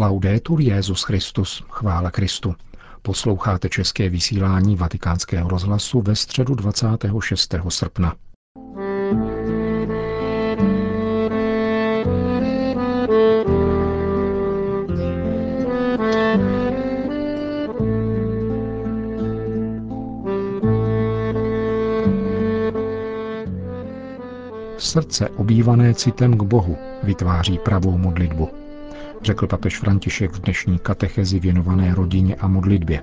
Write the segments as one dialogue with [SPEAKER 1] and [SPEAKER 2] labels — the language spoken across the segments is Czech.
[SPEAKER 1] Laudetur Jezus Christus, chvála Kristu. Posloucháte české vysílání Vatikánského rozhlasu ve středu 26. srpna. Srdce obývané citem k Bohu vytváří pravou modlitbu, řekl papež František v dnešní katechezi věnované rodině a modlitbě.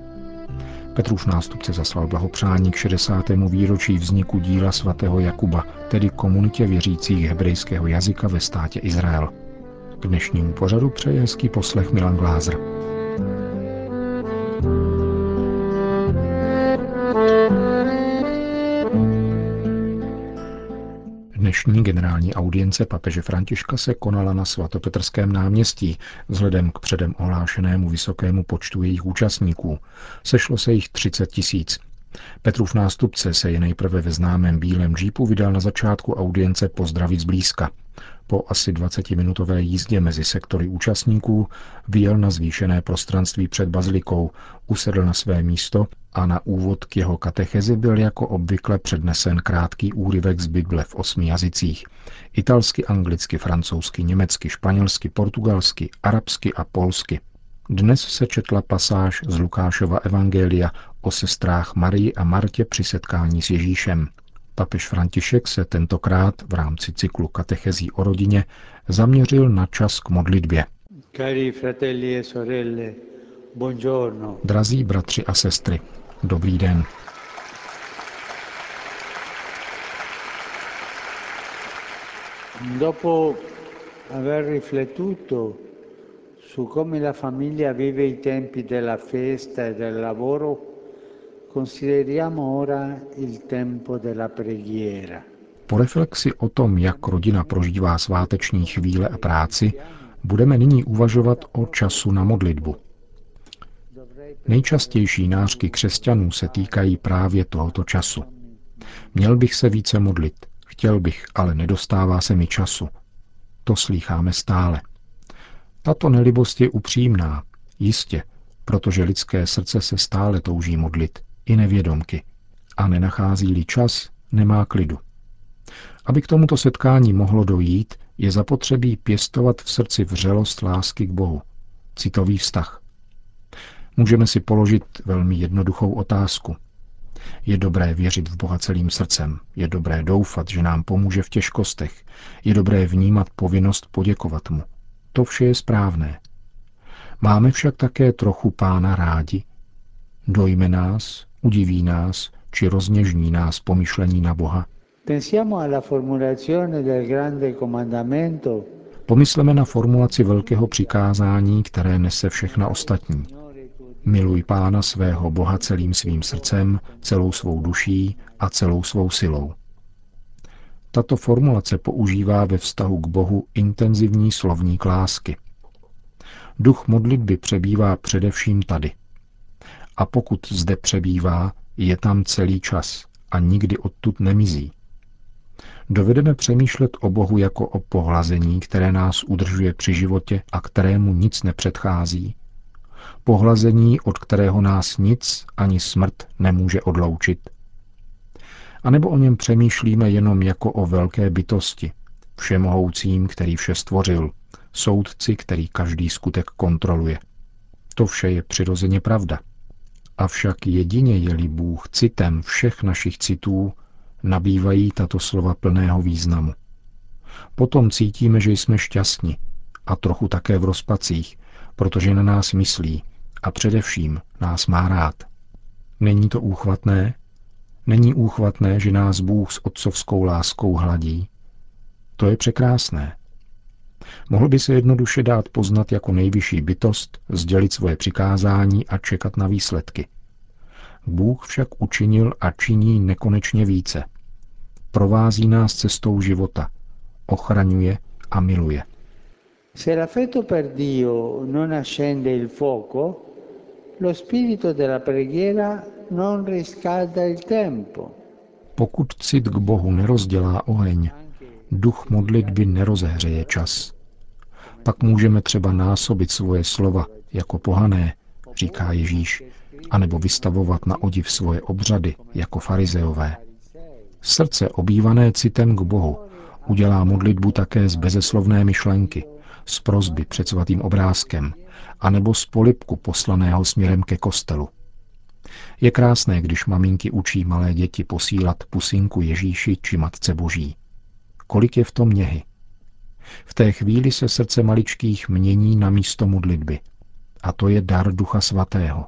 [SPEAKER 1] Petrův nástupce zaslal blahopřání k 60. výročí vzniku díla svatého Jakuba, tedy komunitě věřících hebrejského jazyka ve státě Izrael. K dnešnímu pořadu přeje hezký poslech Milan Glázer. Dnešní generální audience papeže Františka se konala na svatopetrském náměstí vzhledem k předem ohlášenému vysokému počtu jejich účastníků. Sešlo se jich 30 tisíc. Petrův nástupce se je nejprve ve známém bílém džípu vydal na začátku audience pozdravit zblízka. Po asi 20-minutové jízdě mezi sektory účastníků vyjel na zvýšené prostranství před bazilikou, usedl na své místo a na úvod k jeho katechezi byl jako obvykle přednesen krátký úryvek z Bible v osmi jazycích. Italsky, anglicky, francouzsky, německy, španělsky, portugalsky, arabsky a polsky. Dnes se četla pasáž z Lukášova evangelia o sestrách Marii a Martě při setkání s Ježíšem. Papež František se tentokrát v rámci cyklu katechezí o rodině zaměřil na čas k modlitbě. Cari fratelli e sorelle, buongiorno. Drazí bratři a sestry, dobrý den.
[SPEAKER 2] Dopo aver riflettuto su come la famiglia vive i tempi della festa e del lavoro,
[SPEAKER 1] Po reflexi o tom, jak rodina prožívá sváteční chvíle a práci, budeme nyní uvažovat o času na modlitbu. Nejčastější nářky křesťanů se týkají právě tohoto času. Měl bych se více modlit, chtěl bych, ale nedostává se mi času. To slýcháme stále. Tato nelibost je upřímná, jistě, protože lidské srdce se stále touží modlit, i nevědomky. A nenachází-li čas, nemá klidu. Aby k tomuto setkání mohlo dojít, je zapotřebí pěstovat v srdci vřelost lásky k Bohu, citový vztah. Můžeme si položit velmi jednoduchou otázku. Je dobré věřit v Boha celým srdcem, je dobré doufat, že nám pomůže v těžkostech, je dobré vnímat povinnost poděkovat mu. To vše je správné. Máme však také trochu pána rádi. Dojme nás, udiví nás, či rozněžní nás pomyšlení na Boha. Pomysleme na formulaci velkého přikázání, které nese všechna ostatní. Miluj Pána svého Boha celým svým srdcem, celou svou duší a celou svou silou. Tato formulace používá ve vztahu k Bohu intenzivní slovník lásky. Duch modlitby přebývá především tady. A pokud zde přebývá, je tam celý čas a nikdy odtud nemizí. Dovedeme přemýšlet o Bohu jako o pohlazení, které nás udržuje při životě a kterému nic nepředchází. Pohlazení, od kterého nás nic ani smrt nemůže odloučit – a nebo o něm přemýšlíme jenom jako o velké bytosti, všemohoucím, který vše stvořil, soudci, který každý skutek kontroluje. To vše je přirozeně pravda. Avšak jedině je-li Bůh citem všech našich citů, nabývají tato slova plného významu. Potom cítíme, že jsme šťastní a trochu také v rozpacích, protože na nás myslí a především nás má rád. Není to úchvatné? Není úchvatné, že nás Bůh s otcovskou láskou hladí? To je překrásné. Mohl by se jednoduše dát poznat jako nejvyšší bytost, sdělit svoje přikázání a čekat na výsledky. Bůh však učinil a činí nekonečně více. Provází nás cestou života, ochraňuje a miluje.
[SPEAKER 2] Se l'affetto per Dio non accende il fuoco, lo spirito della preghiera non riscalda il tempo.
[SPEAKER 1] Pokud cit k Bohu nerozdělá oheň, duch modlitby nerozehřeje čas. Pak můžeme třeba násobit svoje slova jako pohané, říká Ježíš, anebo vystavovat na odiv svoje obřady jako farizeové. Srdce obývané citem k Bohu udělá modlitbu také z bezeslovné myšlenky, z prozby před svatým obrázkem, anebo z polipku poslaného směrem ke kostelu. Je krásné, když maminky učí malé děti posílat pusinku Ježíši či Matce Boží. Kolik je v tom něhy? V té chvíli se srdce maličkých mění na místo modlitby. A to je dar Ducha Svatého.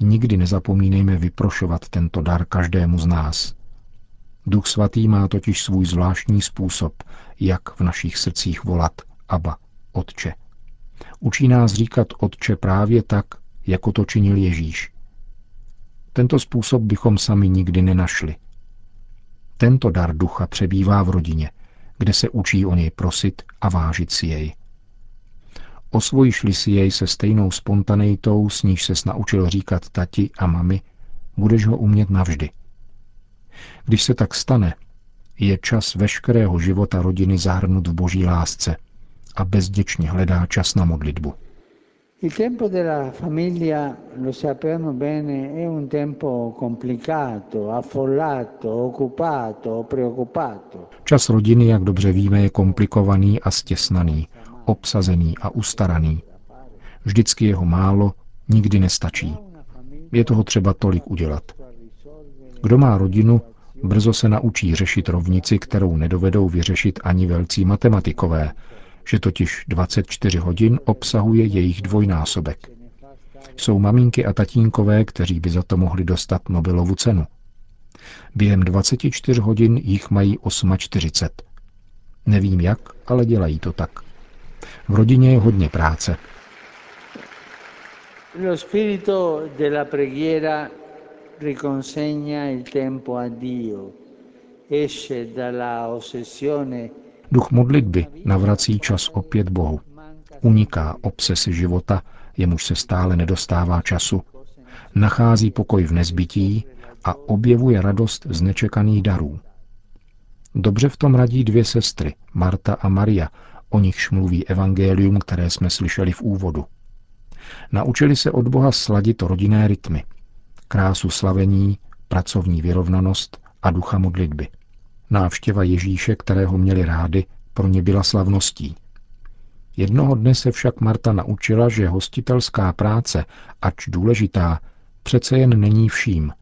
[SPEAKER 1] Nikdy nezapomínejme vyprošovat tento dar každému z nás. Duch Svatý má totiž svůj zvláštní způsob, jak v našich srdcích volat Aba, Otče. Učí nás říkat Otče právě tak, jako to činil Ježíš. Tento způsob bychom sami nikdy nenašli. Tento dar ducha přebývá v rodině, kde se učí o něj prosit a vážit si jej. Osvojíš-li si jej se stejnou spontaneitou, s níž ses naučil říkat tati a mami, budeš ho umět navždy. Když se tak stane, je čas veškerého života rodiny zahrnut v boží lásce a bezděčně hledá čas na modlitbu.
[SPEAKER 2] Il tempo della famiglia, lo sappiamo bene, è un tempo complicato, affollato, occupato, preoccupato.
[SPEAKER 1] Čas rodiny, jak dobře víme, je komplikovaný a stěsnaný, obsazený a ustaraný. Vždycky jeho málo, nikdy nestačí. Je toho třeba tolik udělat. Kdo má rodinu, brzo se naučí řešit rovnici, kterou nedovedou vyřešit ani velcí matematikové, že totiž 24 hodin obsahuje jejich dvojnásobek. Jsou maminky a tatínkové, kteří by za to mohli dostat Nobelovu cenu. Během 24 hodin jich mají 48. Nevím jak, ale dělají to tak. V rodině je hodně práce.
[SPEAKER 2] Lo il tempo a Dio, esce dalla ossessione
[SPEAKER 1] Duch modlitby navrací čas opět Bohu. Uniká obsesy života, jemuž se stále nedostává času, nachází pokoj v nezbytí a objevuje radost z nečekaných darů. Dobře v tom radí dvě sestry, Marta a Maria, o nichž mluví evangelium, které jsme slyšeli v úvodu. Naučili se od Boha sladit rodinné rytmy, krásu slavení, pracovní vyrovnanost a ducha modlitby. Návštěva Ježíše, kterého měli rády, pro ně byla slavností. Jednoho dne se však Marta naučila, že hostitelská práce, ač důležitá, přece jen není vším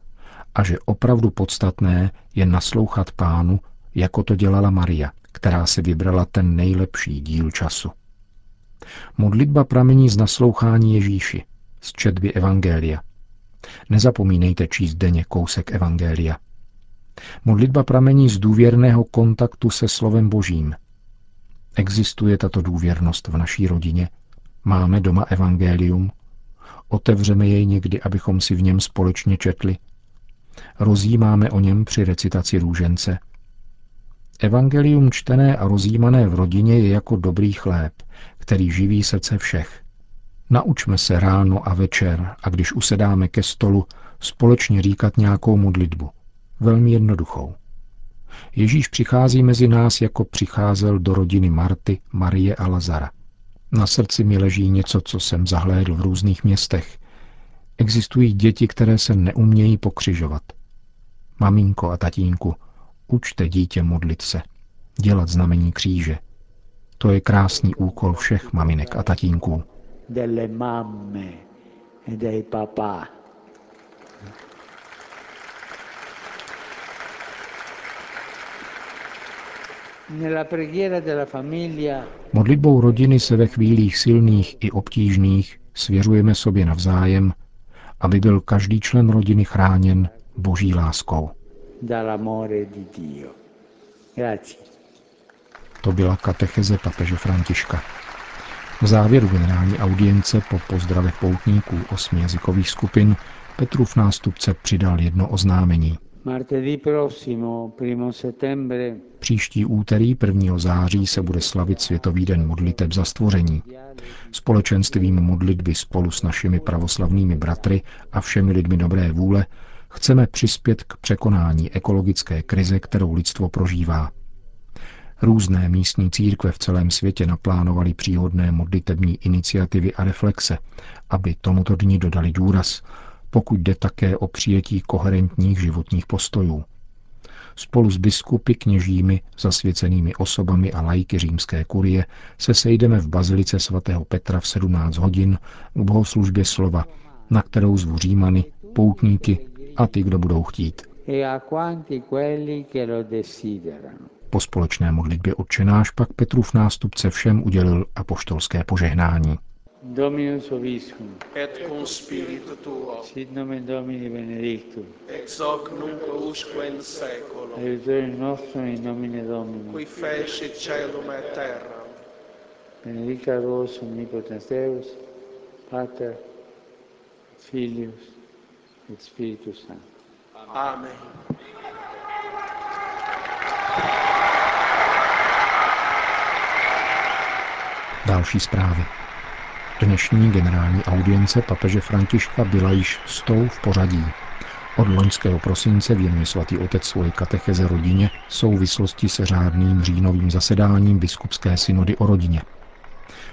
[SPEAKER 1] a že opravdu podstatné je naslouchat pánu, jako to dělala Maria, která si vybrala ten nejlepší díl času. Modlitba pramení z naslouchání Ježíši, z četby Evangelia. Nezapomínejte číst denně kousek Evangelia. Modlitba pramení z důvěrného kontaktu se slovem Božím. Existuje tato důvěrnost v naší rodině? Máme doma evangelium? Otevřeme jej někdy, abychom si v něm společně četli? Rozjímáme o něm při recitaci růžence? Evangelium čtené a rozjímané v rodině je jako dobrý chléb, který živí srdce všech. Naučme se ráno a večer a když usedáme ke stolu, společně říkat nějakou modlitbu – velmi jednoduchou. Ježíš přichází mezi nás, jako přicházel do rodiny Marty, Marie a Lazara. Na srdci mi leží něco, co jsem zahlédl v různých městech. Existují děti, které se neumějí pokřižovat. Maminko a tatínku, učte dítě modlit se, dělat znamení kříže. To je krásný úkol všech maminek a tatínků. Delle mamme e dei papà. Modlitbou rodiny se ve chvílích silných i obtížných svěřujeme sobě navzájem, aby byl každý člen rodiny chráněn boží láskou. To byla katecheze papeže Františka. V závěru generální audience po pozdravech poutníků osmi jazykových skupin Petrův nástupce přidal jedno oznámení. Příští úterý 1. září se bude slavit Světový den modliteb za stvoření. Společenstvím modlitby spolu s našimi pravoslavnými bratry a všemi lidmi dobré vůle chceme přispět k překonání ekologické krize, kterou lidstvo prožívá. Různé místní církve v celém světě naplánovaly příhodné modlitební iniciativy a reflexe, aby tomuto dni dodali důraz, pokud jde také o přijetí koherentních životních postojů. Spolu s biskupy, kněžími, zasvěcenými osobami a lajky římské kurie se sejdeme v bazilice svatého Petra v 17 hodin k bohoslužbě slova, na kterou zvu Římany, poutníky a ty, kdo budou chtít. E po společné modlitbě odčenáš pak Petrův nástupce všem udělil apoštolské požehnání. Dominus Obiscum. Et cum spiritu tuo. Sit nomen Domini benedictum. Ex hoc nunc usque in seculum. Aiutorium nostrum in nomine Domini. Qui fecit celum et terra. Benedica vos omnipotens Deus, Pater, Filius et Spiritus Sanctus. Amen. Další zprávy. Dnešní generální audience papeže Františka byla již stou v pořadí. Od loňského prosince věnuje svatý otec svoji katecheze rodině v souvislosti se řádným říjnovým zasedáním biskupské synody o rodině.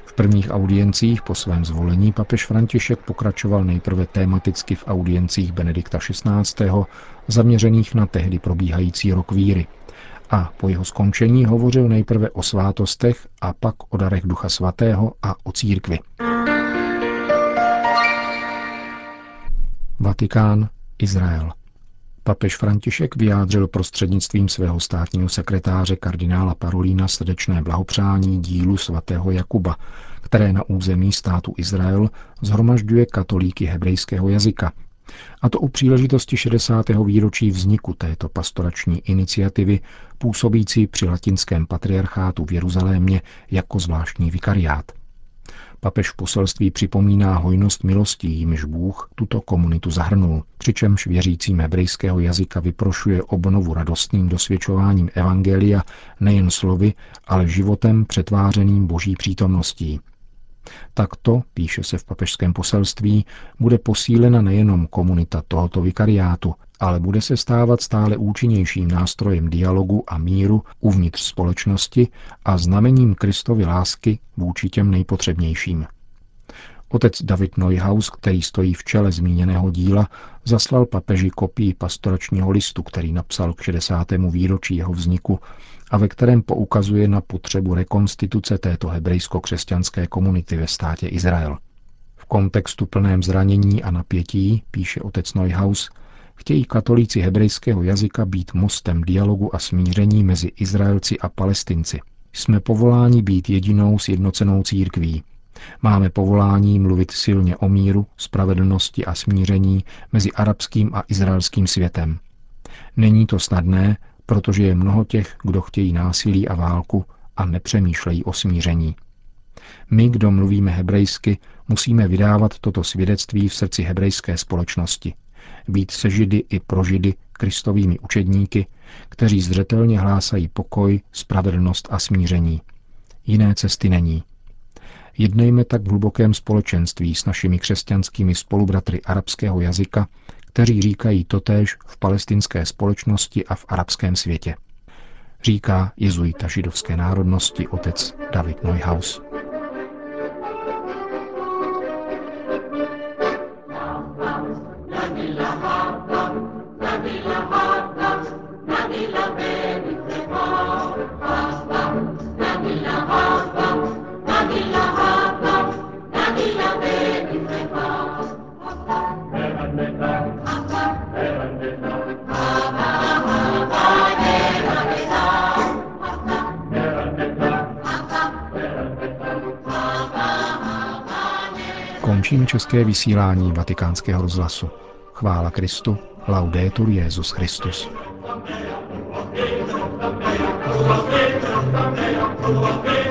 [SPEAKER 1] V prvních audiencích po svém zvolení papež František pokračoval nejprve tématicky v audiencích Benedikta XVI. zaměřených na tehdy probíhající rok víry – a po jeho skončení hovořil nejprve o svátostech a pak o darech Ducha Svatého a o církvi. Vatikán, Izrael. Papež František vyjádřil prostřednictvím svého státního sekretáře kardinála Parolína srdečné blahopřání dílu svatého Jakuba, které na území státu Izrael zhromažďuje katolíky hebrejského jazyka, a to u příležitosti 60. výročí vzniku této pastorační iniciativy, působící při latinském patriarchátu v Jeruzalémě jako zvláštní vikariát. Papež v poselství připomíná hojnost milostí, jimž Bůh tuto komunitu zahrnul, přičemž věřícím hebrejského jazyka vyprošuje obnovu radostným dosvědčováním Evangelia nejen slovy, ale životem přetvářeným boží přítomností – Takto, píše se v papežském poselství, bude posílena nejenom komunita tohoto vikariátu, ale bude se stávat stále účinnějším nástrojem dialogu a míru uvnitř společnosti a znamením Kristovy lásky vůči těm nejpotřebnějším. Otec David Neuhaus, který stojí v čele zmíněného díla, zaslal papeži kopii pastoračního listu, který napsal k 60. výročí jeho vzniku a ve kterém poukazuje na potřebu rekonstituce této hebrejsko-křesťanské komunity ve státě Izrael. V kontextu plném zranění a napětí, píše otec Neuhaus, chtějí katolíci hebrejského jazyka být mostem dialogu a smíření mezi Izraelci a Palestinci. Jsme povoláni být jedinou sjednocenou církví. Máme povolání mluvit silně o míru, spravedlnosti a smíření mezi arabským a izraelským světem. Není to snadné, protože je mnoho těch, kdo chtějí násilí a válku a nepřemýšlejí o smíření. My, kdo mluvíme hebrejsky, musíme vydávat toto svědectví v srdci hebrejské společnosti. Být se židy i pro židy kristovými učedníky, kteří zřetelně hlásají pokoj, spravedlnost a smíření. Jiné cesty není. Jednejme tak v hlubokém společenství s našimi křesťanskými spolubratry arabského jazyka, kteří říkají totéž v palestinské společnosti a v arabském světě. Říká jezuita židovské národnosti otec David Neuhaus. Končím české vysílání vatikánského rozhlasu. Chvála Kristu, laudetur Jezus Christus. You.